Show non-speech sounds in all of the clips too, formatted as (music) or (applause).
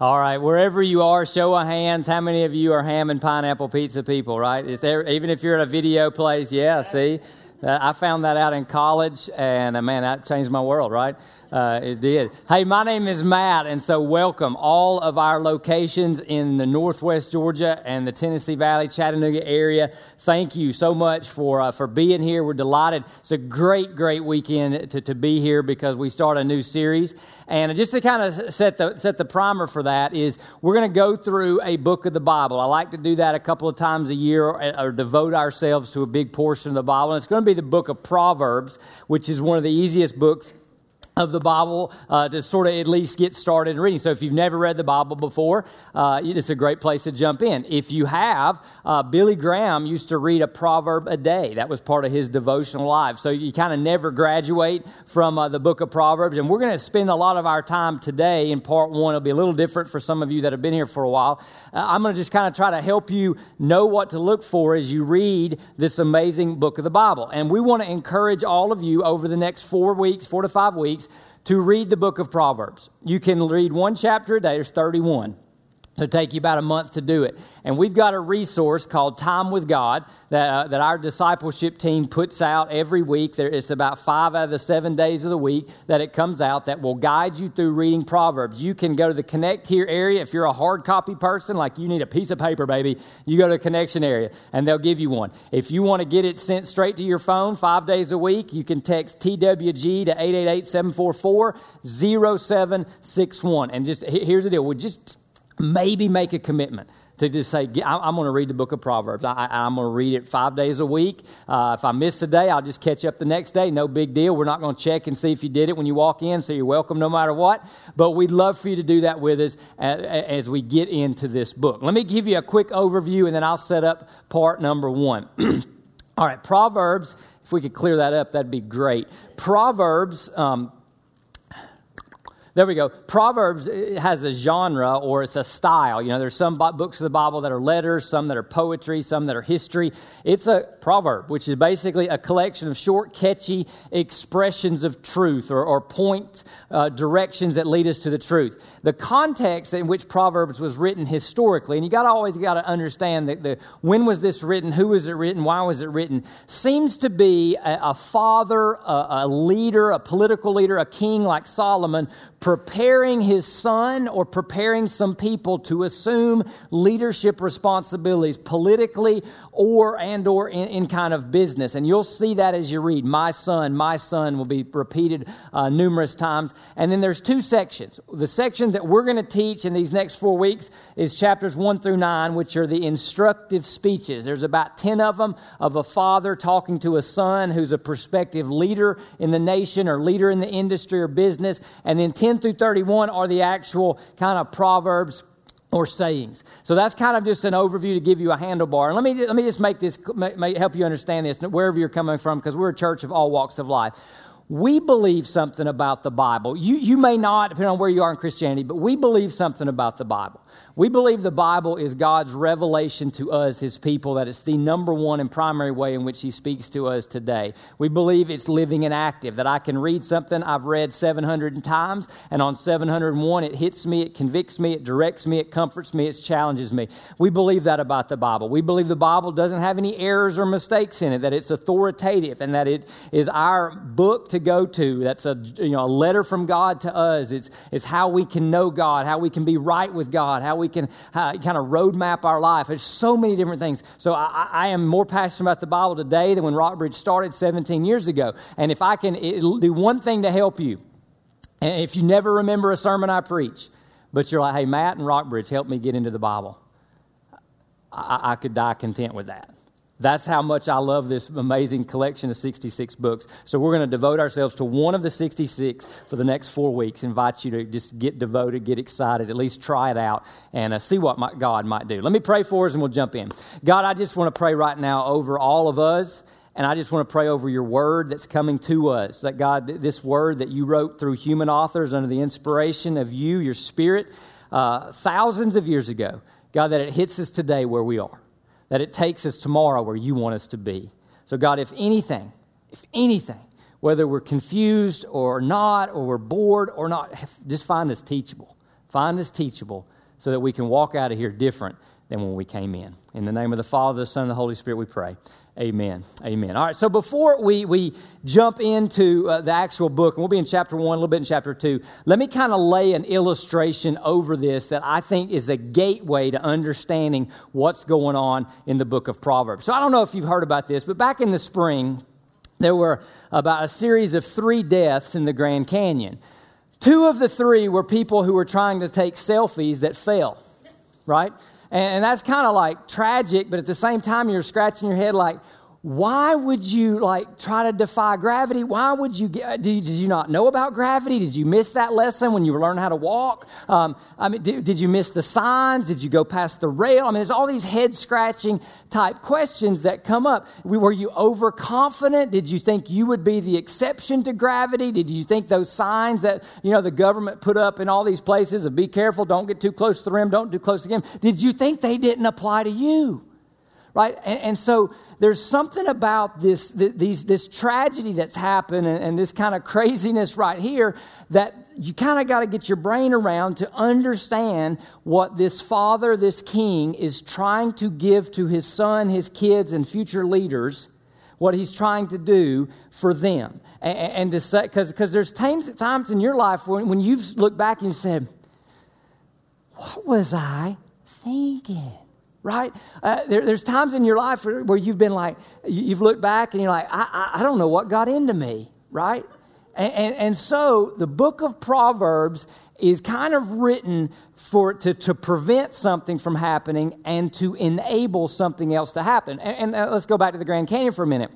All right, wherever you are, show of hands. How many of you are ham and pineapple pizza people? Right? Is there even if you're at a video place? Yeah. See, uh, I found that out in college, and uh, man, that changed my world. Right? Uh, it did. Hey, my name is Matt, and so welcome all of our locations in the Northwest Georgia and the Tennessee Valley, Chattanooga area. Thank you so much for uh, for being here. We're delighted. It's a great, great weekend to, to be here because we start a new series. And just to kind of set the set the primer for that is we're going to go through a book of the Bible. I like to do that a couple of times a year or, or devote ourselves to a big portion of the Bible. And it's going to be the book of Proverbs, which is one of the easiest books of the Bible uh, to sort of at least get started in reading. So if you've never read the Bible before, uh, it's a great place to jump in. If you have, uh, Billy Graham used to read a proverb a day. That was part of his devotional life. So you kind of never graduate from uh, the book of Proverbs. And we're going to spend a lot of our time today in part one. It'll be a little different for some of you that have been here for a while. Uh, I'm going to just kind of try to help you know what to look for as you read this amazing book of the Bible. And we want to encourage all of you over the next four weeks, four to five weeks, to read the book of Proverbs. You can read one chapter a day, there's 31. It'll take you about a month to do it. And we've got a resource called Time with God that, uh, that our discipleship team puts out every week. There, it's about five out of the seven days of the week that it comes out that will guide you through reading Proverbs. You can go to the Connect Here area. If you're a hard copy person, like you need a piece of paper, baby, you go to the Connection area and they'll give you one. If you want to get it sent straight to your phone five days a week, you can text TWG to 888 744 0761. And just here's the deal. We just maybe make a commitment to just say, I'm going to read the book of Proverbs. I, am going to read it five days a week. Uh, if I miss a day, I'll just catch up the next day. No big deal. We're not going to check and see if you did it when you walk in, so you're welcome no matter what. But we'd love for you to do that with us as, as we get into this book. Let me give you a quick overview, and then I'll set up part number one. (clears throat) All right, Proverbs, if we could clear that up, that'd be great. Proverbs. Um, there we go. Proverbs has a genre or it's a style. You know, there's some books of the Bible that are letters, some that are poetry, some that are history. It's a proverb, which is basically a collection of short, catchy expressions of truth or, or point uh, directions that lead us to the truth. The context in which Proverbs was written historically, and you got to always got to understand that the when was this written, who was it written, why was it written, seems to be a, a father, a, a leader, a political leader, a king like Solomon preparing his son or preparing some people to assume leadership responsibilities politically or and or in, in kind of business. And you'll see that as you read my son my son will be repeated uh, numerous times. And then there's two sections. The section that we're going to teach in these next four weeks is chapters 1 through 9 which are the instructive speeches. There's about 10 of them of a father talking to a son who's a prospective leader in the nation or leader in the industry or business. And then 10 10 through 31 are the actual kind of proverbs or sayings. So that's kind of just an overview to give you a handlebar. And let me, let me just make this, make, help you understand this wherever you're coming from, because we're a church of all walks of life. We believe something about the Bible. You, you may not, depending on where you are in Christianity, but we believe something about the Bible. We believe the Bible is God's revelation to us, His people, that it's the number one and primary way in which He speaks to us today. We believe it's living and active, that I can read something I've read 700 times, and on 701 it hits me, it convicts me, it directs me, it comforts me, it challenges me. We believe that about the Bible. We believe the Bible doesn't have any errors or mistakes in it, that it's authoritative, and that it is our book to go to. That's a, you know, a letter from God to us. It's, it's how we can know God, how we can be right with God, how we we can uh, kind of roadmap our life. There's so many different things. So I, I, am more passionate about the Bible today than when Rockbridge started 17 years ago. And if I can do one thing to help you, and if you never remember a sermon I preach, but you're like, hey, Matt and Rockbridge helped me get into the Bible, I, I could die content with that. That's how much I love this amazing collection of 66 books. So we're going to devote ourselves to one of the 66 for the next four weeks. Invite you to just get devoted, get excited, at least try it out, and uh, see what my, God might do. Let me pray for us, and we'll jump in. God, I just want to pray right now over all of us. And I just want to pray over your word that's coming to us. That God, this word that you wrote through human authors under the inspiration of you, your spirit, uh, thousands of years ago, God, that it hits us today where we are that it takes us tomorrow where you want us to be. So, God, if anything, if anything, whether we're confused or not, or we're bored or not, (laughs) just find us teachable. Find us teachable so that we can walk out of here different than when we came in. In the name of the Father, the Son, and the Holy Spirit, we pray. Amen. Amen. All right, so before we, we jump into uh, the actual book, and we'll be in chapter one, a little bit in chapter two, let me kind of lay an illustration over this that I think is a gateway to understanding what's going on in the book of Proverbs. So I don't know if you've heard about this, but back in the spring, there were about a series of three deaths in the Grand Canyon. Two of the three were people who were trying to take selfies that fell, right? And, that's kind of like tragic, but at the same time, you're scratching your head like, why would you like try to defy gravity? Why would you get, did, did you not know about gravity? Did you miss that lesson when you were learning how to walk? Um, I mean, did, did, you miss the signs? Did you go past the rail? I mean, there's all these head scratching type questions that come up. Were you overconfident? Did you think you would be the exception to gravity? Did you think those signs that, you know, the government put up in all these places of be careful, don't get too close to the rim, don't do close again, did you think they didn't apply to you? Right? and, and so, there's something about this, these, this tragedy that's happened and, and this kind of craziness right here that you kind of got to get your brain around to understand what this father, this king, is trying to give to his son, his kids, and future leaders, what he's trying to do for them. And, and to say, because there's times, times in your life when, when you've looked back and you said, What was I thinking? Right? Uh, there, there's times in your life where, you've been like, you've looked back and you're like, I, I, I don't know what got into me, right? And, and, and, so the book of Proverbs is kind of written for to, to prevent something from happening and to enable something else to happen. And, and uh, let's go back to the Grand Canyon for a minute.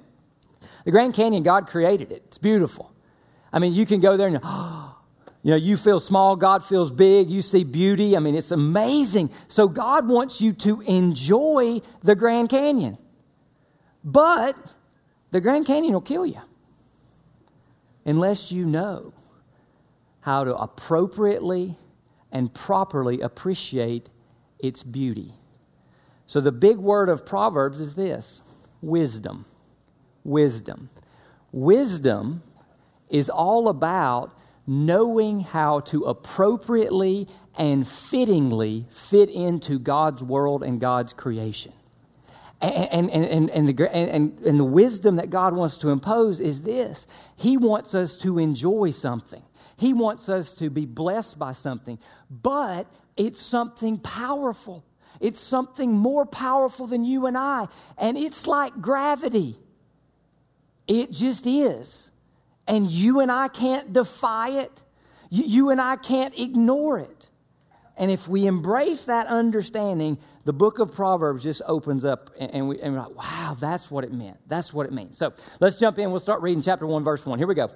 The Grand Canyon, God created it. It's beautiful. I mean, you can go there and, (gasps) oh, you know, you feel small, God feels big, you see beauty. I mean, it's amazing. So, God wants you to enjoy the Grand Canyon. But the Grand Canyon will kill you unless you know how to appropriately and properly appreciate its beauty. So, the big word of Proverbs is this wisdom. Wisdom. Wisdom is all about knowing how to appropriately and fittingly fit into God's world and God's creation. And, and, and, and, the, and, and the wisdom that God wants to impose is this He wants us to enjoy something, He wants us to be blessed by something, but it's something powerful. It's something more powerful than you and I. And it's like gravity. It just is and you and I can't defy it. You, and I can't ignore it. And if we embrace that understanding, the book of Proverbs just opens up and, we, and we're like, wow, that's what it meant. That's what it means. So let's jump in. We'll start reading chapter 1, verse 1. Here we go.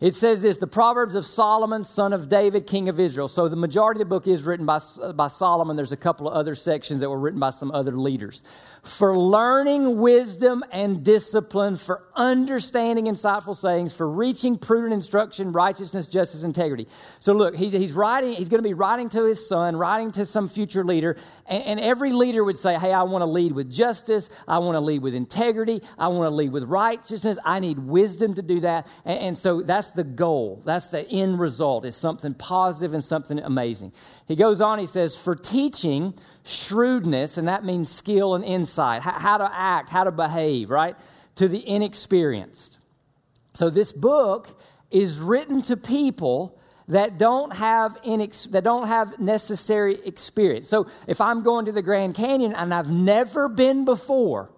It says this the Proverbs of Solomon, son of David, king of Israel. So the majority of the book is written by, by Solomon. There's a couple of other sections that were written by some other leaders for learning wisdom and discipline, for understanding insightful sayings, for reaching prudent instruction, righteousness, justice, integrity. So look, he's, he's writing, he's going to be writing to his son, writing to some future leader, and, and every leader would say, Hey, I want to lead with justice, I want to lead with integrity, I want to lead with righteousness, I need wisdom to do that. And, and so that's the goal, that's the end result, is something positive and something amazing. He goes on, he says, For teaching, shrewdness, and that means skill and insight, how to act, how to behave, right? To the inexperienced. So this book is written to people that don't have inex- that don't have necessary experience. So if I'm going to the Grand Canyon and I've never been before,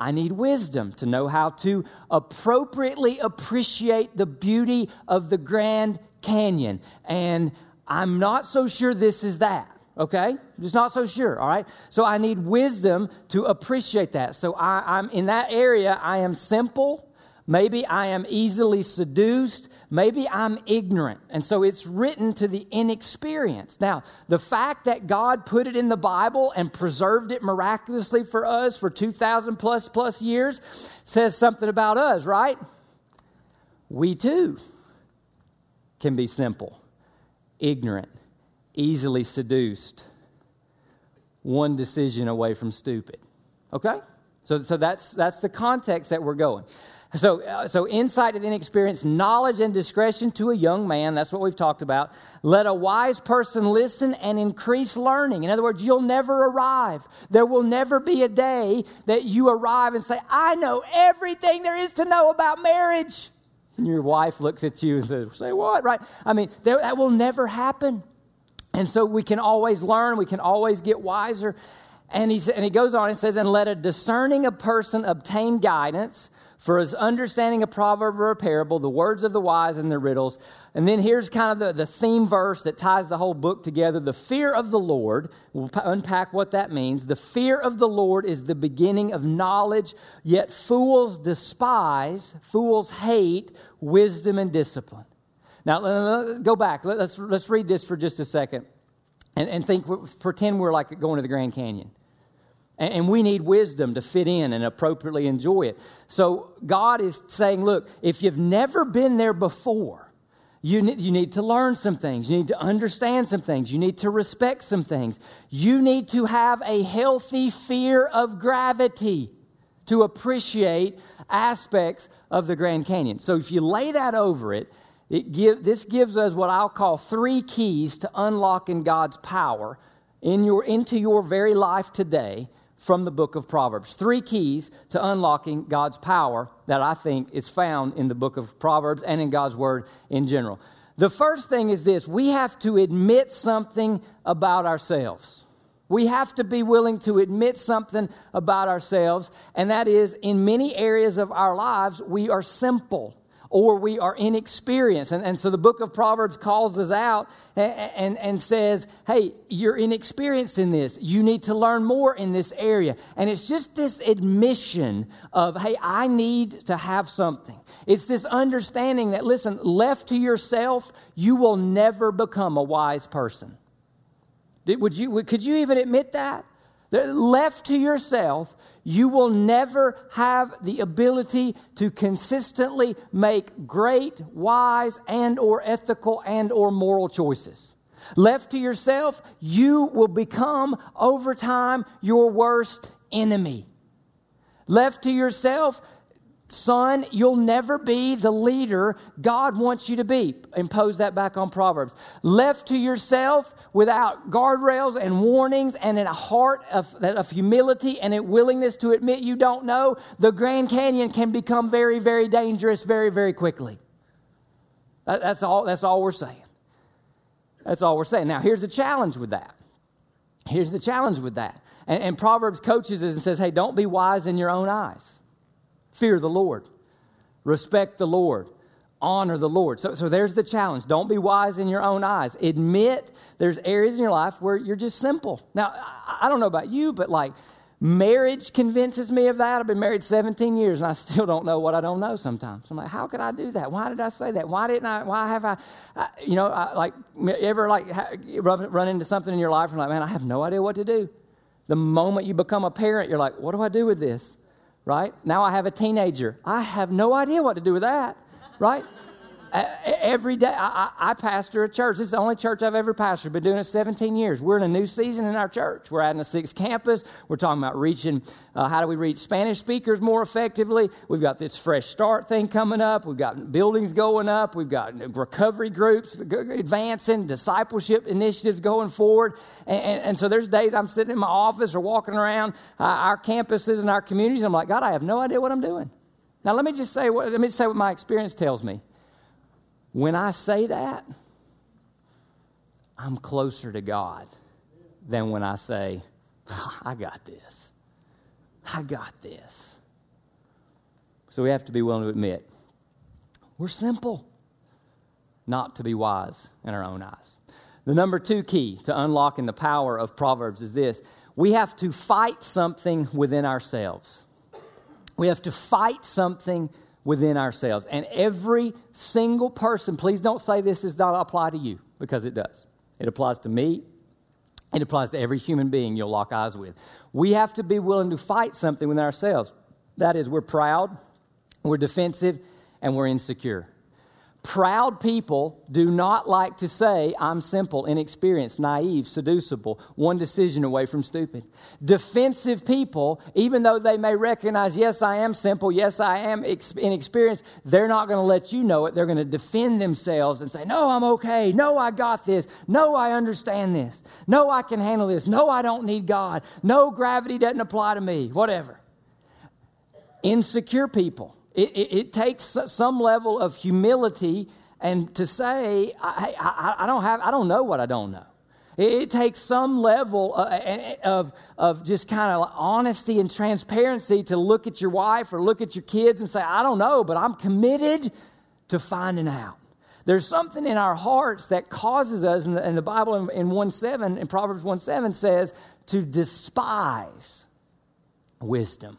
I need wisdom to know how to appropriately appreciate the beauty of the Grand Canyon. And I'm not so sure this is that okay? Just not so sure, all right? So I need wisdom to appreciate that. So I, am in that area, I am simple. Maybe I am easily seduced. Maybe I'm ignorant. And so it's written to the inexperienced. Now, the fact that God put it in the Bible and preserved it miraculously for us for 2,000 plus plus years says something about us, right? We too can be simple, ignorant, easily seduced, one decision away from stupid. Okay? So, so that's, that's the context that we're going. So, uh, so insight and inexperience, knowledge and discretion to a young man. That's what we've talked about. Let a wise person listen and increase learning. In other words, you'll never arrive. There will never be a day that you arrive and say, I know everything there is to know about marriage. And your wife looks at you and says, Say what? Right? I mean, that will never happen. And so we can always learn, we can always get wiser. And, he, and he goes on and says, And let a discerning a person obtain guidance for his understanding a proverb or a parable, the words of the wise and the riddles. And then here's kind of the, the theme verse that ties the whole book together the fear of the Lord. We'll unpack what that means. The fear of the Lord is the beginning of knowledge, yet fools despise, fools hate wisdom and discipline. Now, go back. Let's, let's read this for just a second and, and think, pretend we're like going to the Grand Canyon. And we need wisdom to fit in and appropriately enjoy it. So God is saying, look, if you've never been there before, you need, you need to learn some things. You need to understand some things. You need to respect some things. You need to have a healthy fear of gravity to appreciate aspects of the Grand Canyon. So if you lay that over it, it give, this gives us what I'll call three keys to unlocking God's power in your, into your very life today from the book of Proverbs. Three keys to unlocking God's power that I think is found in the book of Proverbs and in God's word in general. The first thing is this we have to admit something about ourselves. We have to be willing to admit something about ourselves, and that is in many areas of our lives, we are simple or we are inexperienced. And, and so the book of Proverbs calls us out and, and, and says, hey, you're inexperienced in this. You need to learn more in this area. And it's just this admission of, hey, I need to have something. It's this understanding that, listen, left to yourself, you will never become a wise person. Would you, could you even admit that? Left to yourself, you will never have the ability to consistently make great, wise, and or ethical and or moral choices. Left to yourself, you will become over time your worst enemy. Left to yourself, Son, you'll never be the leader God wants you to be. Impose that back on Proverbs. Left to yourself without guardrails and warnings and in a heart of, of humility and a willingness to admit you don't know, the Grand Canyon can become very, very dangerous very, very quickly. That's all, that's all we're saying. That's all we're saying. Now, here's the challenge with that. Here's the challenge with that. And, and Proverbs coaches us and says, hey, don't be wise in your own eyes. Fear the Lord, respect the Lord, honor the Lord. So, so there's the challenge. Don't be wise in your own eyes. Admit there's areas in your life where you're just simple. Now, I, don't know about you, but like marriage convinces me of that. I've been married 17 years and I (laughs) still don't know what I don't know sometimes. I'm like, how could I do that? Why did I say that? Why didn't I? Why have I, I you know, I, like, ever like run into something in your life and like, man, I have no idea what to do. The moment you become a parent, you're like, what do I do with this? Right? Now I have a teenager. I have no idea what to do with that, right? Every day I, I, pastor a church. This is the only church i've ever pastored. Been doing it 17 years. We're in a new season in our church. We're adding a sixth campus. We're talking about reaching uh, how do we reach spanish speakers more effectively? We've got this fresh start thing coming up. We've got buildings going up. We've got recovery groups advancing discipleship initiatives going forward. And, and, and so there's days i'm sitting in my office or walking around uh, our campuses and our communities. I'm like god i have no idea what i'm doing. Now let me just say what, let me say what my experience tells me when I say that, I'm closer to God than when I say, I got this. I got this. So we have to be willing to admit we're simple, not to be wise in our own eyes. The number two key to unlocking the power of Proverbs is this we have to fight something within ourselves. We have to fight something within ourselves. And every single person, please don't say this does not apply to you, because it does. It applies to me, it applies to every human being you'll lock eyes with. We have to be willing to fight something within ourselves. That is, we're proud, we're defensive, and we're insecure. Proud people do not like to say, I'm simple, inexperienced, naive, seducible, one decision away from stupid. Defensive people, even though they may recognize, yes, I am simple, yes, I am inexperienced, they're not going to let you know it. They're going to defend themselves and say, No, I'm okay. No, I got this. No, I understand this. No, I can handle this. No, I don't need God. No, gravity doesn't apply to me. Whatever. Insecure people it, it, it, takes some level of humility and to say, I, I, I, don't have, I don't know what I don't know. It, it takes some level of, uh, of, of just kind of honesty and transparency to look at your wife or look at your kids and say, I don't know, but I'm committed to finding out. There's something in our hearts that causes us, and the, and the Bible in, in 1 7, in Proverbs 1 7 says, to despise wisdom.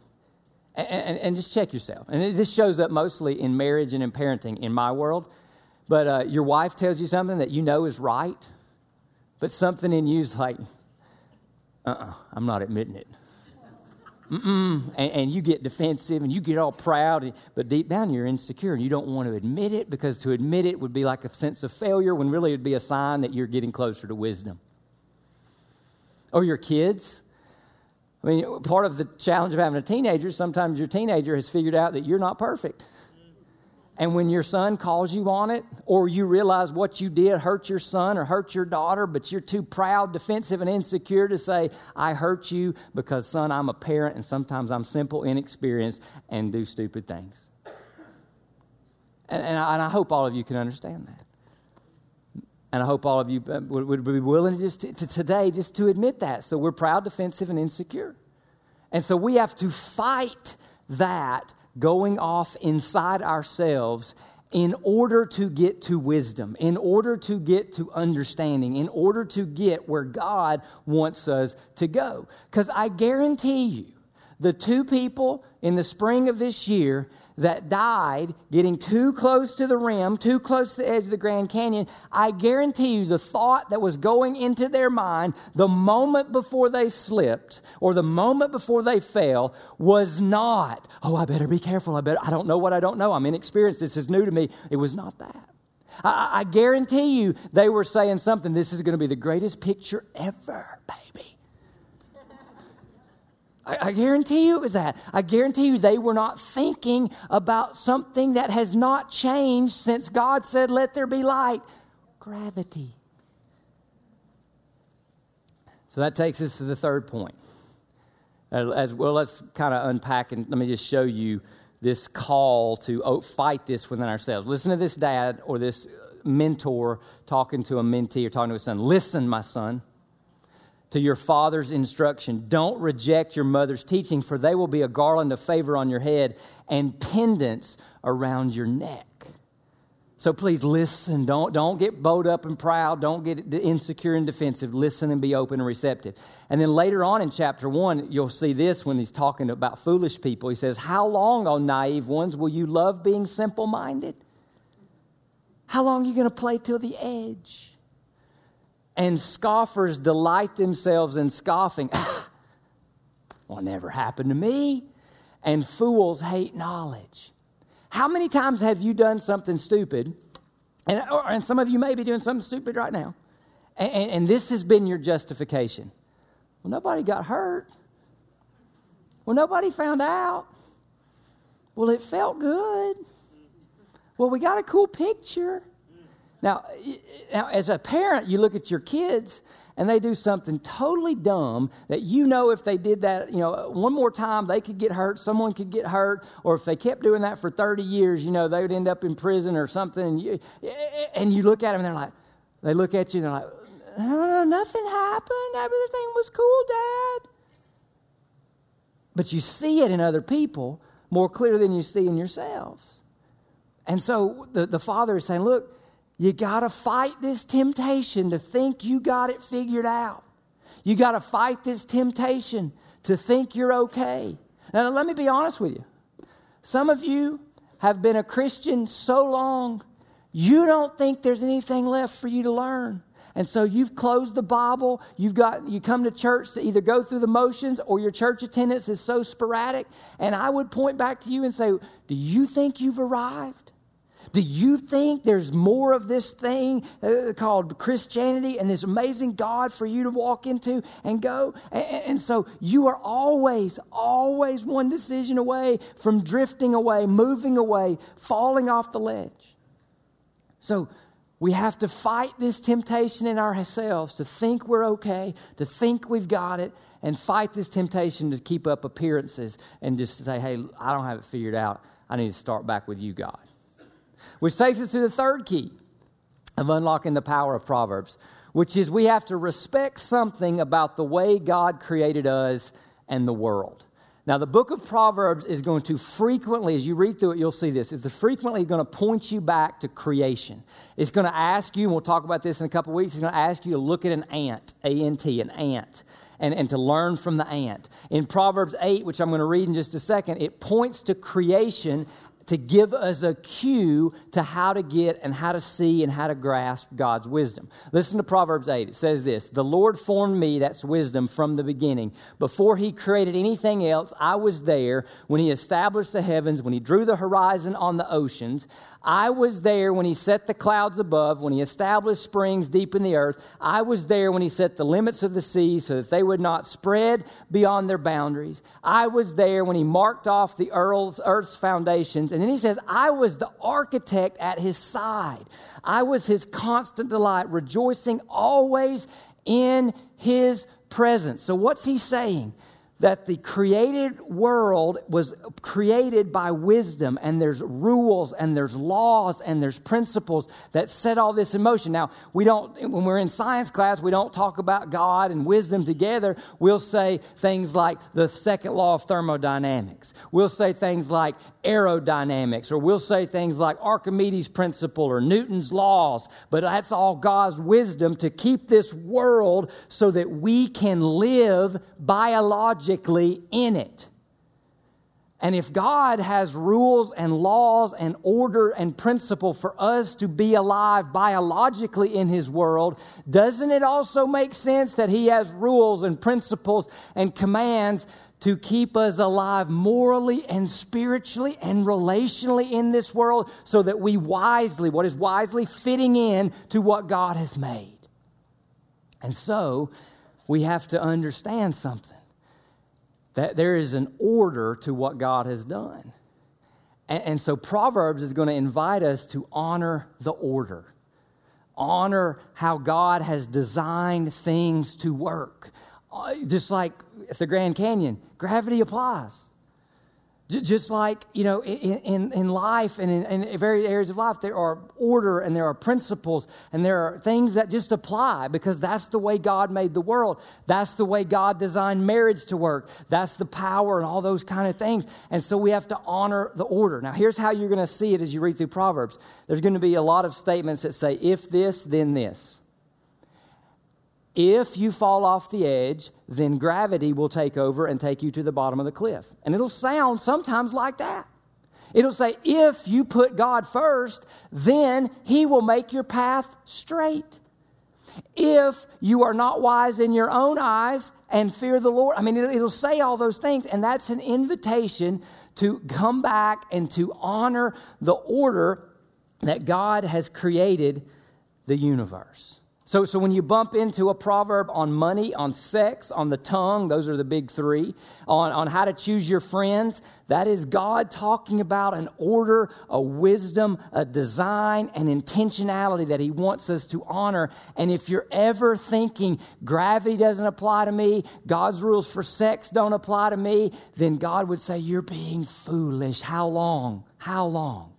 And, and, and, just check yourself. And this shows up mostly in marriage and in parenting in my world. But uh, your wife tells you something that you know is right, but something in you is like, uh uh-uh, uh, i am not admitting it. And, and, you get defensive and you get all proud, but deep down you're insecure and you don't want to admit it because to admit it would be like a sense of failure when really it would be a sign that you're getting closer to wisdom. Or your kids I mean, part of the challenge of having a teenager, sometimes your teenager has figured out that you're not perfect. And when your son calls you on it, or you realize what you did hurt your son or hurt your daughter, but you're too proud, defensive, and insecure to say, I hurt you because, son, I'm a parent and sometimes I'm simple, inexperienced, and do stupid things. And, and, I, and I hope all of you can understand that. And I hope all of you uh, would, be willing just to, to today just to admit that. So we're proud, defensive, and insecure. And so we have to fight that going off inside ourselves in order to get to wisdom, in order to get to understanding, in order to get where God wants us to go. Because I guarantee you, the two people in the spring of this year that died getting too close to the rim, too close to the edge of the Grand Canyon, I guarantee you the thought that was going into their mind the moment before they slipped or the moment before they fell was not, oh, I better be careful. I better, I don't know what I don't know. I'm inexperienced. This is new to me. It was not that. I, I guarantee you they were saying something. This is going to be the greatest picture ever, baby. I, I guarantee you it was that. I guarantee you they were not thinking about something that has not changed since God said, Let there be light gravity. So that takes us to the third point. As well, let's kind of unpack and let me just show you this call to oh, fight this within ourselves. Listen to this dad or this mentor talking to a mentee or talking to a son. Listen, my son to your father's instruction. Don't reject your mother's teaching, for they will be a garland of favor on your head and pendants around your neck. So please listen. Don't, don't get bowed up and proud. Don't get insecure and defensive. Listen and be open and receptive. And then later on in chapter one, you'll see this when he's talking about foolish people. He says, How long, O naive ones, will you love being simple minded? How long are you going to play till the edge? And scoffers delight themselves in scoffing. (clears throat) well, never happened to me. And fools hate knowledge. How many times have you done something stupid? And, or, and some of you may be doing something stupid right now. And, and, and this has been your justification. Well, nobody got hurt. Well, nobody found out. Well, it felt good. Well, we got a cool picture. Now, as a parent, you look at your kids and they do something totally dumb that you know if they did that, you know, one more time, they could get hurt, someone could get hurt, or if they kept doing that for 30 years, you know, they would end up in prison or something. And you, and you look at them and they're like, they look at you and they're like, oh, nothing happened. Everything was cool, Dad. But you see it in other people more clear than you see in yourselves. And so the, the father is saying, look, you got to fight this temptation to think you got it figured out. You got to fight this temptation to think you're okay. Now, let me be honest with you. Some of you have been a Christian so long, you don't think there's anything left for you to learn. And so you've closed the Bible, you've got you come to church to either go through the motions or your church attendance is so sporadic. And I would point back to you and say, Do you think you've arrived? Do you think there's more of this thing uh, called Christianity and this amazing God for you to walk into and go? And, and so you are always, always one decision away from drifting away, moving away, falling off the ledge. So we have to fight this temptation in ourselves to think we're okay, to think we've got it, and fight this temptation to keep up appearances and just say, hey, I don't have it figured out. I need to start back with you, God. Which takes us to the third key of unlocking the power of Proverbs, which is we have to respect something about the way God created us and the world. Now, the book of Proverbs is going to frequently, as you read through it, you'll see this, is frequently going to point you back to creation. It's going to ask you, and we'll talk about this in a couple weeks, it's going to ask you to look at an ant, A N T, an ant, and, and to learn from the ant. In Proverbs 8, which I'm going to read in just a second, it points to creation to give us a cue to how to get and how to see and how to grasp God's wisdom. Listen to Proverbs 8. It says this The Lord formed me, that's wisdom, from the beginning. Before he created anything else, I was there when he established the heavens, when he drew the horizon on the oceans. I was there when he set the clouds above, when he established springs deep in the earth. I was there when he set the limits of the sea so that they would not spread beyond their boundaries. I was there when he marked off the earth's foundations. And then he says, I was the architect at his side. I was his constant delight, rejoicing always in his presence. So, what's he saying? That the created world was created by wisdom, and there's rules, and there's laws, and there's principles that set all this in motion. Now, we don't, when we're in science class, we don't talk about God and wisdom together. We'll say things like the second law of thermodynamics. We'll say things like aerodynamics, or we'll say things like Archimedes' principle or Newton's laws, but that's all God's wisdom to keep this world so that we can live biologically in it. And if God has rules and laws and order and principle for us to be alive biologically in His world, doesn't it also make sense that He has rules and principles and commands to keep us alive morally and spiritually and relationally in this world so that we wisely, what is wisely, fitting in to what God has made. And so we have to understand something that there is an order to what God has done. And, and so Proverbs is going to invite us to honor the order, honor how God has designed things to work. Uh, just like the Grand Canyon, gravity applies. Just like, you know, in, in, life and in, in various areas of life, there are order and there are principles and there are things that just apply because that's the way God made the world. That's the way God designed marriage to work. That's the power and all those kind of things. And so we have to honor the order. Now, here's how you're going to see it as you read through Proverbs there's going to be a lot of statements that say, if this, then this. If you fall off the edge, then gravity will take over and take you to the bottom of the cliff. And it'll sound sometimes like that. It'll say, if you put God first, then He will make your path straight. If you are not wise in your own eyes and fear the Lord, I mean, it'll say all those things, and that's an invitation to come back and to honor the order that God has created the universe. So, so when you bump into a proverb on money, on sex, on the tongue, those are the big three, on, on how to choose your friends, that is God talking about an order, a wisdom, a design, an intentionality that He wants us to honor. And if you're ever thinking gravity doesn't apply to me, God's rules for sex don't apply to me, then God would say, You're being foolish. How long? How long?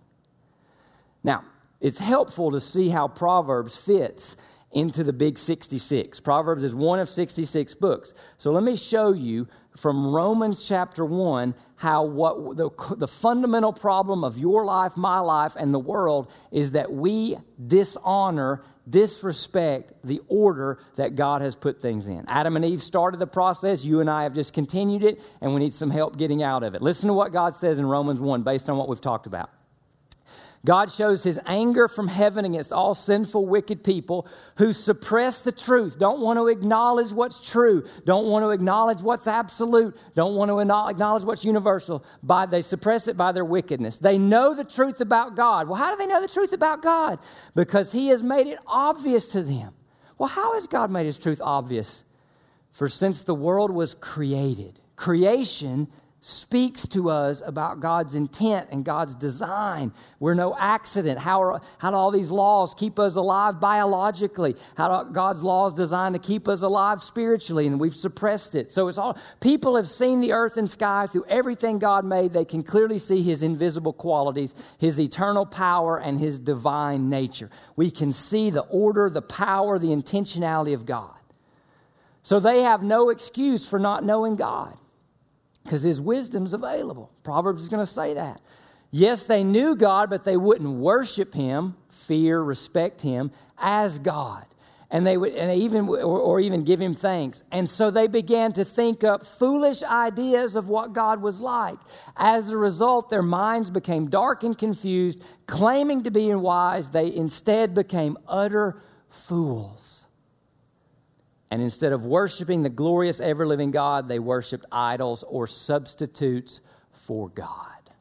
Now, it's helpful to see how Proverbs fits into the big 66. Proverbs is one of 66 books. So let me show you from Romans chapter 1 how what the, the fundamental problem of your life, my life, and the world is that we dishonor, disrespect the order that God has put things in. Adam and Eve started the process. You and I have just continued it, and we need some help getting out of it. Listen to what God says in Romans 1 based on what we've talked about. God shows his anger from heaven against all sinful, wicked people who suppress the truth, don't want to acknowledge what's true, don't want to acknowledge what's absolute, don't want to acknowledge what's universal. By, they suppress it by their wickedness. They know the truth about God. Well, how do they know the truth about God? Because he has made it obvious to them. Well, how has God made his truth obvious? For since the world was created, creation speaks to us about God's intent and God's design. We're no accident. How, are, how do all these laws keep us alive biologically? How do God's laws designed to keep us alive spiritually? And we've suppressed it. So it's all people have seen the earth and sky through everything God made. They can clearly see his invisible qualities, his eternal power, and his divine nature. We can see the order, the power, the intentionality of God. So they have no excuse for not knowing God because his wisdom's available. Proverbs is going to say that. Yes, they knew God, but they wouldn't worship him, fear, respect him as God. And they would, and they even, or, or even give him thanks. And so they began to think up foolish ideas of what God was like. As a result, their minds became dark and confused. Claiming to be wise, they instead became utter fools. And instead of worshiping the glorious, ever living God, they worshiped idols or substitutes for God.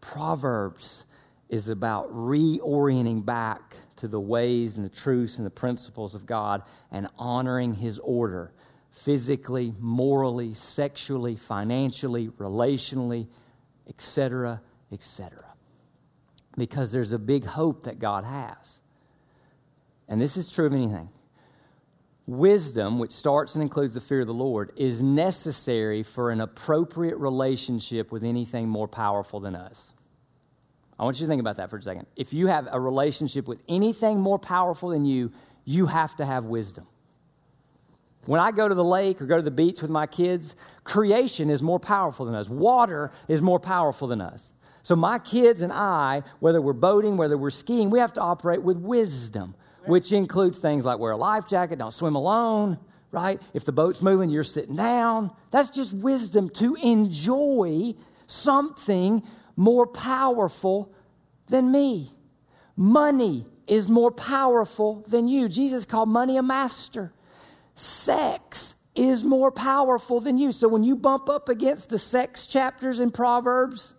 Proverbs is about reorienting back to the ways and the truths and the principles of God and honoring His order physically, morally, sexually, financially, relationally, etc., etc. Because there's a big hope that God has. And this is true of anything Wisdom, which starts and includes the fear of the Lord, is necessary for an appropriate relationship with anything more powerful than us. I want you to think about that for a second. If you have a relationship with anything more powerful than you, you have to have wisdom. When I go to the lake or go to the beach with my kids, creation is more powerful than us. Water is more powerful than us. So, my kids and I, whether we're boating, whether we're skiing, we have to operate with wisdom which includes things like wear a life jacket, don't swim alone, right? If the boat's moving, you're sitting down. That's just wisdom to enjoy something more powerful than me. Money is more powerful than you. Jesus called money a master. Sex is more powerful than you. So when you bump up against the sex chapters in Proverbs,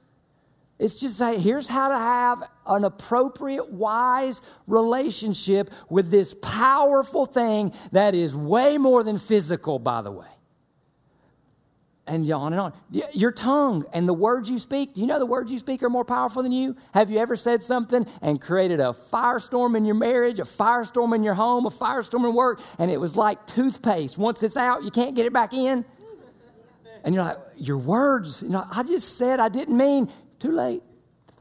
it's just say, here's how to have an appropriate, wise relationship with this powerful thing that is way more than physical, by the way. And on and on. Your tongue and the words you speak, do you know the words you speak are more powerful than you? Have you ever said something and created a firestorm in your marriage, a firestorm in your home, a firestorm in work, and it was like toothpaste? Once it's out, you can't get it back in? And you're like, your words, you know, I just said I didn't mean. Too late.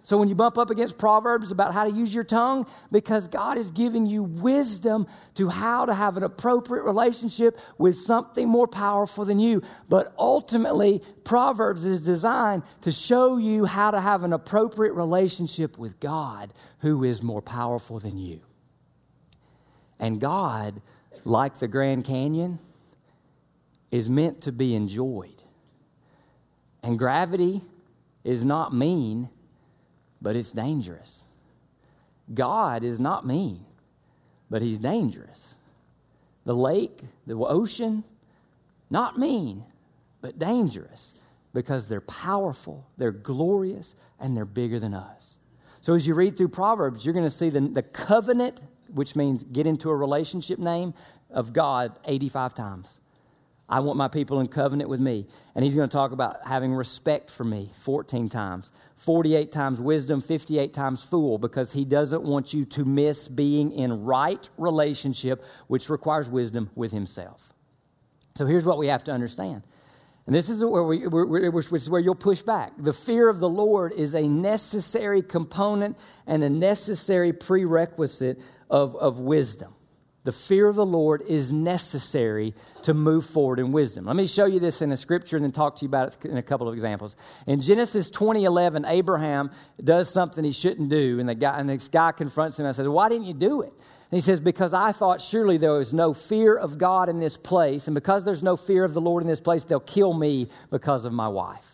So when you bump up against Proverbs about how to use your tongue, because God is giving you wisdom to how to have an appropriate relationship with something more powerful than you. But ultimately, Proverbs is designed to show you how to have an appropriate relationship with God, who is more powerful than you. And God, like the Grand Canyon, is meant to be enjoyed. And gravity is not mean, but it's dangerous. God is not mean, but he's dangerous. The lake, the ocean, not mean, but dangerous because they're powerful, they're glorious, and they're bigger than us. So as you read through Proverbs, you're going to see the, the covenant, which means get into a relationship name, of God 85 times. I want my people in covenant with me. And he's going to talk about having respect for me 14 times, 48 times wisdom, 58 times fool, because he doesn't want you to miss being in right relationship, which requires wisdom with himself. So here's what we have to understand. And this is where, we, which is where you'll push back. The fear of the Lord is a necessary component and a necessary prerequisite of, of wisdom. The fear of the Lord is necessary to move forward in wisdom. Let me show you this in a scripture and then talk to you about it in a couple of examples. In Genesis 20:11, Abraham does something he shouldn't do, and the guy and this guy confronts him and says, "Why didn't you do it?" And he says, Because I thought surely there was no fear of God in this place, and because there's no fear of the Lord in this place, they'll kill me because of my wife.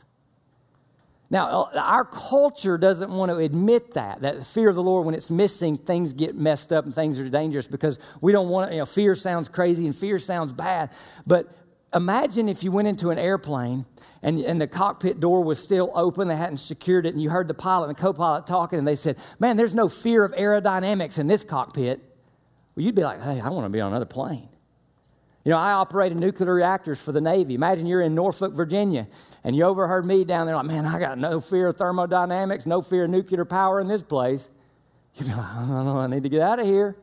Now, uh, our culture doesn't want to admit that, that fear of the Lord, when it's missing, things get messed up and things are dangerous because we don't want, you know, fear sounds crazy and fear sounds bad. But imagine if you went into an airplane and, and the cockpit door was still open, they hadn't secured it, and you heard the pilot and the co pilot talking, and they said, Man, there's no fear of aerodynamics in this cockpit. Well, you'd be like, Hey, I want to be on another plane. You know, I operated nuclear reactors for the Navy. Imagine you're in Norfolk, Virginia, and you overheard me down there like, man, I got no fear of thermodynamics, no fear of nuclear power in this place. You'd be like, I need to get out of here.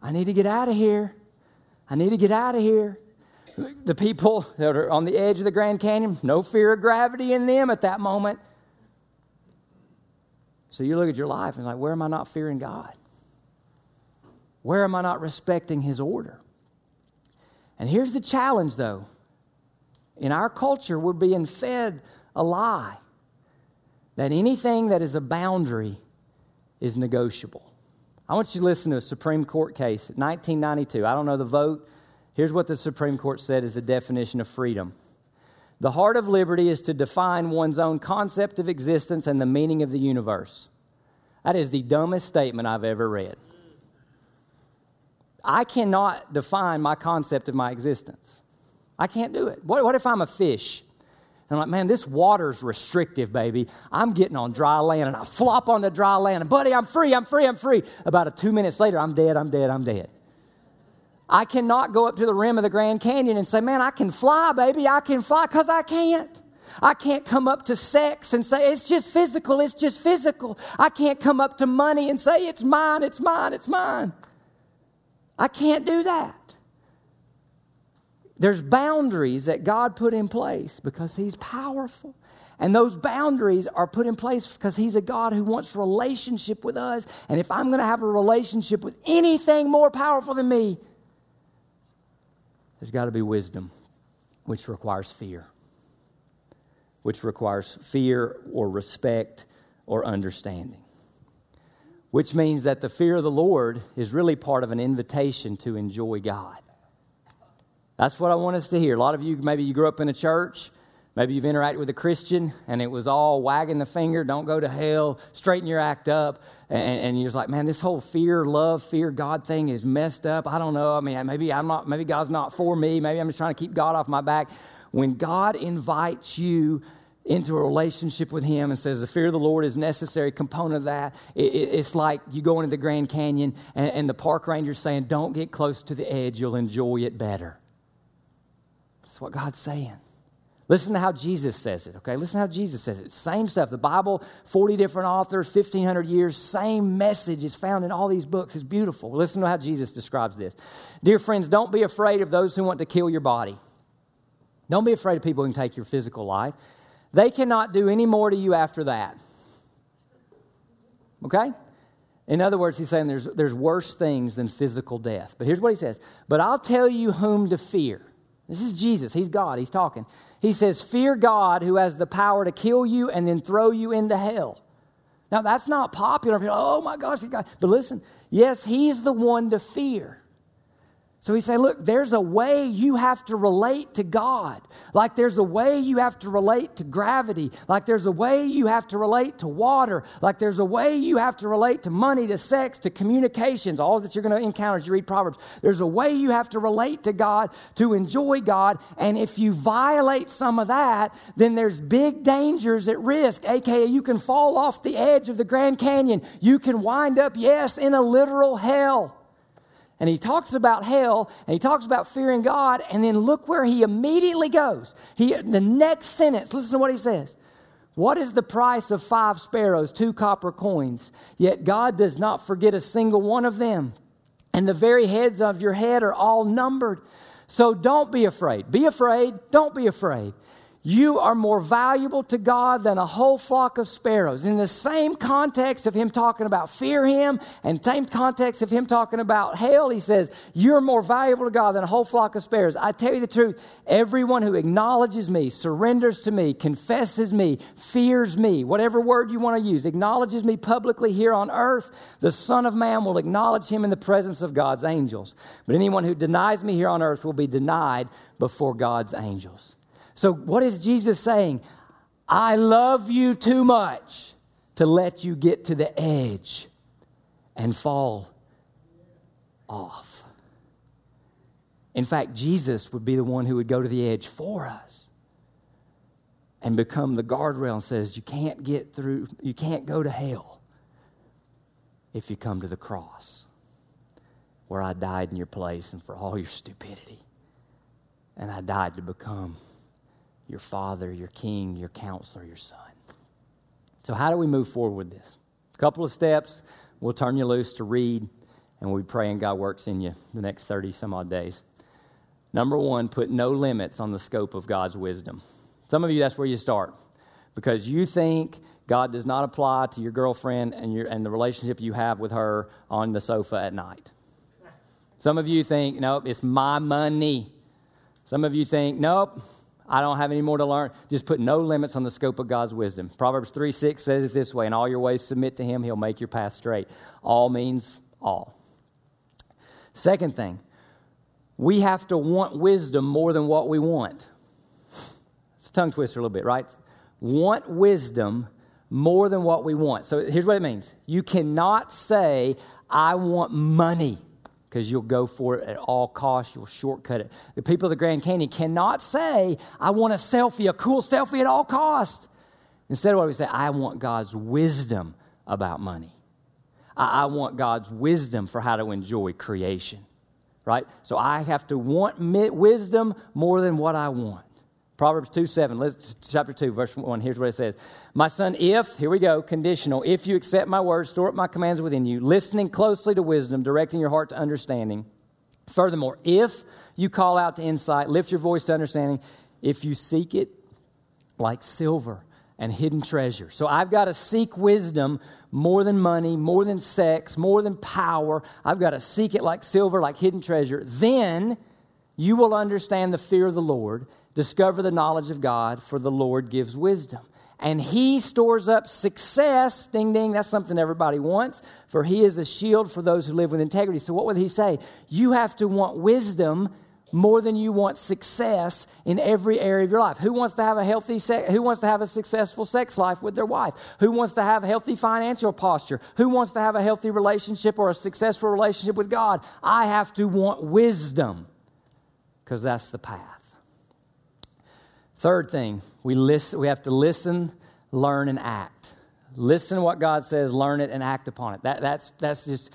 I need to get out of here. I need to get out of here. The people that are on the edge of the Grand Canyon, no fear of gravity in them at that moment. So you look at your life and like, where am I not fearing God? Where am I not respecting His order? And here's the challenge, though. In our culture, we're being fed a lie that anything that is a boundary is negotiable. I want you to listen to a Supreme Court case, 1992. I don't know the vote. Here's what the Supreme Court said is the definition of freedom. The heart of liberty is to define one's own concept of existence and the meaning of the universe. That is the dumbest statement I've ever read. I cannot define my concept of my existence. I can't do it. What, what if I'm a fish? And I'm like, man, this water's restrictive, baby. I'm getting on dry land and I flop on the dry land. And buddy, I'm free, I'm free, I'm free. About a two minutes later, I'm dead, I'm dead, I'm dead. I cannot go up to the rim of the Grand Canyon and say, man, I can fly, baby, I can fly, because I can't. I can't come up to sex and say, it's just physical, it's just physical. I can't come up to money and say, it's mine, it's mine, it's mine. I can't do that. There's boundaries that God put in place because He's powerful. And those boundaries are put in place because He's a God who wants relationship with us. And if I'm going to have a relationship with anything more powerful than me, there's got to be wisdom, which requires fear, which requires fear or respect or understanding which means that the fear of the Lord is really part of an invitation to enjoy God. That's what I want us to hear. A lot of you, maybe you grew up in a church, maybe you've interacted with a Christian, and it was all wagging the finger, don't go to hell, straighten your act up. And, and you're just like, man, this whole fear, love, fear, God thing is messed up. I don't know. I mean, maybe I'm not, maybe God's not for me. Maybe I'm just trying to keep God off my back. When God invites you into a relationship with Him and says the fear of the Lord is necessary component of that. It, it, it's like you go into the Grand Canyon and, and the park ranger's saying, "Don't get close to the edge; you'll enjoy it better." That's what God's saying. Listen to how Jesus says it, okay? Listen to how Jesus says it. Same stuff. The Bible, 40 different authors, 1,500 years, same message is found in all these books. It's beautiful. Listen to how Jesus describes this. Dear friends, don't be afraid of those who want to kill your body. Don't be afraid of people who can take your physical life. They cannot do any more to you after that. Okay? In other words, he's saying there's, there's worse things than physical death. But here's what he says But I'll tell you whom to fear. This is Jesus. He's God. He's talking. He says, Fear God who has the power to kill you and then throw you into hell. Now, that's not popular. People, oh my gosh, God. But listen, yes, he's the one to fear. So he saying, look, there's a way you have to relate to God. Like there's a way you have to relate to gravity. Like there's a way you have to relate to water. Like there's a way you have to relate to money, to sex, to communications, all that you're going to encounter as you read Proverbs. There's a way you have to relate to God, to enjoy God. And if you violate some of that, then there's big dangers at risk. AKA, you can fall off the edge of the Grand Canyon. You can wind up, yes, in a literal hell. And he talks about hell and he talks about fearing God, and then look where he immediately goes. He, the next sentence, listen to what he says. What is the price of five sparrows, two copper coins? Yet God does not forget a single one of them. And the very heads of your head are all numbered. So don't be afraid. Be afraid. Don't be afraid. You are more valuable to God than a whole flock of sparrows. In the same context of him talking about fear him, and same context of him talking about hell, he says, You're more valuable to God than a whole flock of sparrows. I tell you the truth, everyone who acknowledges me, surrenders to me, confesses me, fears me, whatever word you want to use, acknowledges me publicly here on earth, the Son of Man will acknowledge him in the presence of God's angels. But anyone who denies me here on earth will be denied before God's angels. So, what is Jesus saying? I love you too much to let you get to the edge and fall off. In fact, Jesus would be the one who would go to the edge for us and become the guardrail and says, You can't get through, you can't go to hell if you come to the cross where I died in your place and for all your stupidity. And I died to become your father, your king, your counselor, your son. So, how do we move forward with this? A couple of steps. We'll turn you loose to read, and we'll be praying God works in you the next 30 some odd days. Number one, put no limits on the scope of God's wisdom. Some of you, that's where you start because you think God does not apply to your girlfriend and, your, and the relationship you have with her on the sofa at night. Some of you think, nope, it's my money. Some of you think, nope, I don't have any more to learn. Just put no limits on the scope of God's wisdom. Proverbs 3 6 says it this way In all your ways, submit to Him, He'll make your path straight. All means all. Second thing, we have to want wisdom more than what we want. It's a tongue twister a little bit, right? Want wisdom more than what we want. So here's what it means you cannot say, I want money because you'll go for it at all costs. You'll shortcut it. The people of the Grand Canyon cannot say, I want a selfie, a cool selfie at all costs. Instead, what we say, I want God's wisdom about money. I, I want God's wisdom for how to enjoy creation, right? So I have to want wisdom more than what I want. Proverbs 2 7, let's, chapter 2, verse 1. Here's what it says My son, if, here we go, conditional, if you accept my words, store up my commands within you, listening closely to wisdom, directing your heart to understanding. Furthermore, if you call out to insight, lift your voice to understanding, if you seek it like silver and hidden treasure. So I've got to seek wisdom more than money, more than sex, more than power. I've got to seek it like silver, like hidden treasure. Then you will understand the fear of the Lord Discover the knowledge of God, for the Lord gives wisdom. And he stores up success. Ding, ding, that's something everybody wants, for he is a shield for those who live with integrity. So, what would he say? You have to want wisdom more than you want success in every area of your life. Who wants to have a healthy sex, who wants to have a successful sex life with their wife? Who wants to have a healthy financial posture? Who wants to have a healthy relationship or a successful relationship with God? I have to want wisdom because that's the path. Third thing, we, listen, we have to listen, learn, and act. Listen to what God says, learn it, and act upon it. That, that's, that's just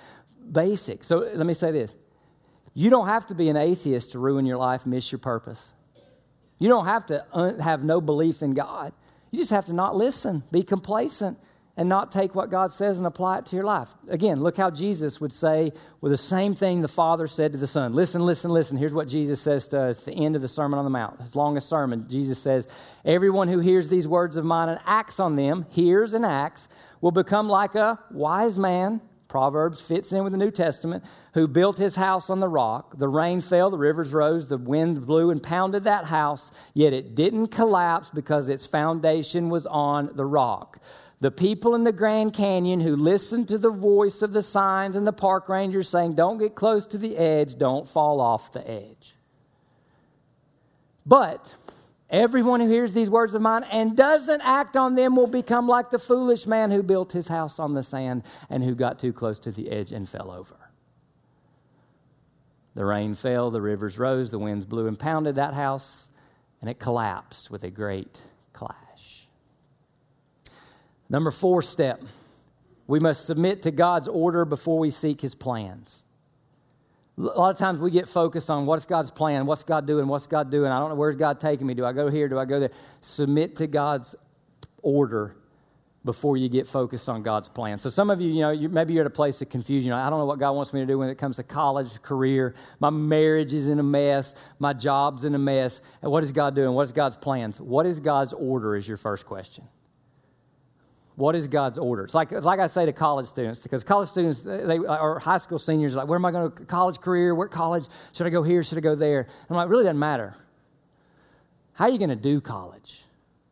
basic. So let me say this you don't have to be an atheist to ruin your life, miss your purpose. You don't have to un- have no belief in God. You just have to not listen, be complacent, and not take what God says and apply it to your life. Again, look how Jesus would say with the same thing the Father said to the Son. Listen, listen, listen. Here's what Jesus says to us at the end of the Sermon on the Mount, his longest sermon. Jesus says, Everyone who hears these words of mine and acts on them, hears and acts, will become like a wise man. Proverbs fits in with the New Testament, who built his house on the rock. The rain fell, the rivers rose, the wind blew and pounded that house, yet it didn't collapse because its foundation was on the rock. The people in the Grand Canyon who listened to the voice of the signs and the park rangers saying, Don't get close to the edge, don't fall off the edge. But everyone who hears these words of mine and doesn't act on them will become like the foolish man who built his house on the sand and who got too close to the edge and fell over. The rain fell, the rivers rose, the winds blew and pounded that house, and it collapsed with a great clash. Number four step we must submit to God's order before we seek his plans. A lot of times we get focused on what's God's plan, what's God doing, what's God doing. I don't know where's God taking me. Do I go here? Do I go there? Submit to God's order before you get focused on God's plan. So some of you, you know, you, maybe you're at a place of confusion. I don't know what God wants me to do when it comes to college, career. My marriage is in a mess. My job's in a mess. And what is God doing? What is God's plans? What is God's order is your first question. What is God's order? It's like, it's like I say to college students, because college students, they or high school seniors, like, where am I going to college career? What college? Should I go here? Should I go there? I'm like, it really doesn't matter. How are you going to do college?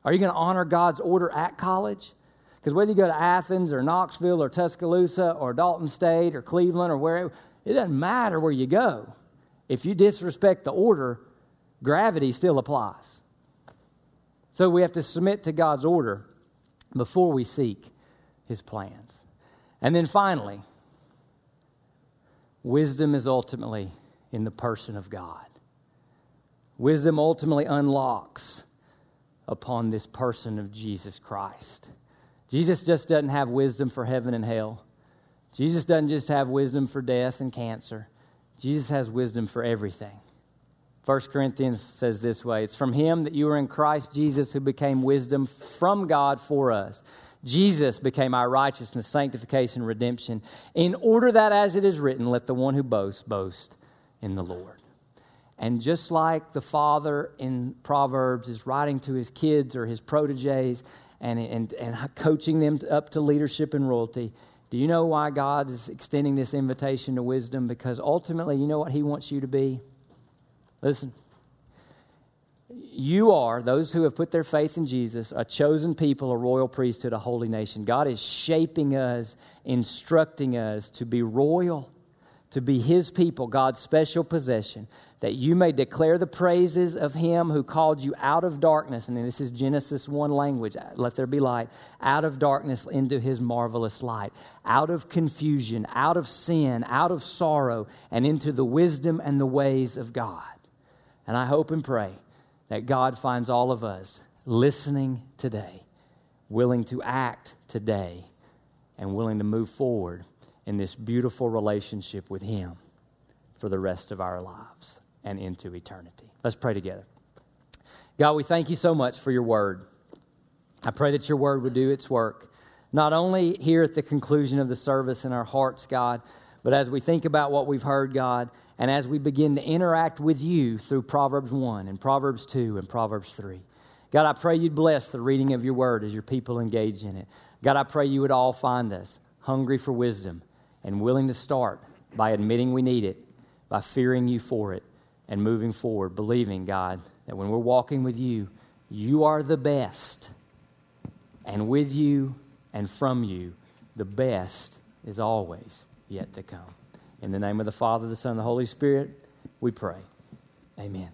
Are you going to honor God's order at college? Because whether you go to Athens or Knoxville or Tuscaloosa or Dalton State or Cleveland or wherever, it doesn't matter where you go. If you disrespect the order, gravity still applies. So we have to submit to God's order before we seek his plans. And then finally, wisdom is ultimately in the person of God. Wisdom ultimately unlocks upon this person of Jesus Christ. Jesus just doesn't have wisdom for heaven and hell. Jesus doesn't just have wisdom for death and cancer. Jesus has wisdom for everything. 1 Corinthians says this way It's from him that you are in Christ Jesus, who became wisdom from God for us. Jesus became our righteousness, sanctification, redemption, in order that, as it is written, let the one who boasts boast in the Lord. And just like the father in Proverbs is writing to his kids or his proteges and, and, and coaching them up to leadership and royalty, do you know why God is extending this invitation to wisdom? Because ultimately, you know what he wants you to be? Listen. You are, those who have put their faith in Jesus, a chosen people, a royal priesthood, a holy nation. God is shaping us, instructing us to be royal, to be His people, God's special possession, that you may declare the praises of him who called you out of darkness. And this is Genesis 1 language let there be light, out of darkness into his marvelous light, out of confusion, out of sin, out of sorrow, and into the wisdom and the ways of God. And I hope and pray that God finds all of us listening today, willing to act today, and willing to move forward in this beautiful relationship with him for the rest of our lives and into eternity. Let's pray together. God, we thank you so much for your word. I pray that your word would do its work, not only here at the conclusion of the service in our hearts, God, but as we think about what we've heard, God, and as we begin to interact with you through Proverbs 1 and Proverbs 2 and Proverbs 3. God, I pray you'd bless the reading of your word as your people engage in it. God, I pray you would all find us hungry for wisdom and willing to start by admitting we need it, by fearing you for it, and moving forward, believing, God, that when we're walking with you, you are the best. And with you and from you, the best is always yet to come. In the name of the Father, the Son, and the Holy Spirit, we pray. Amen.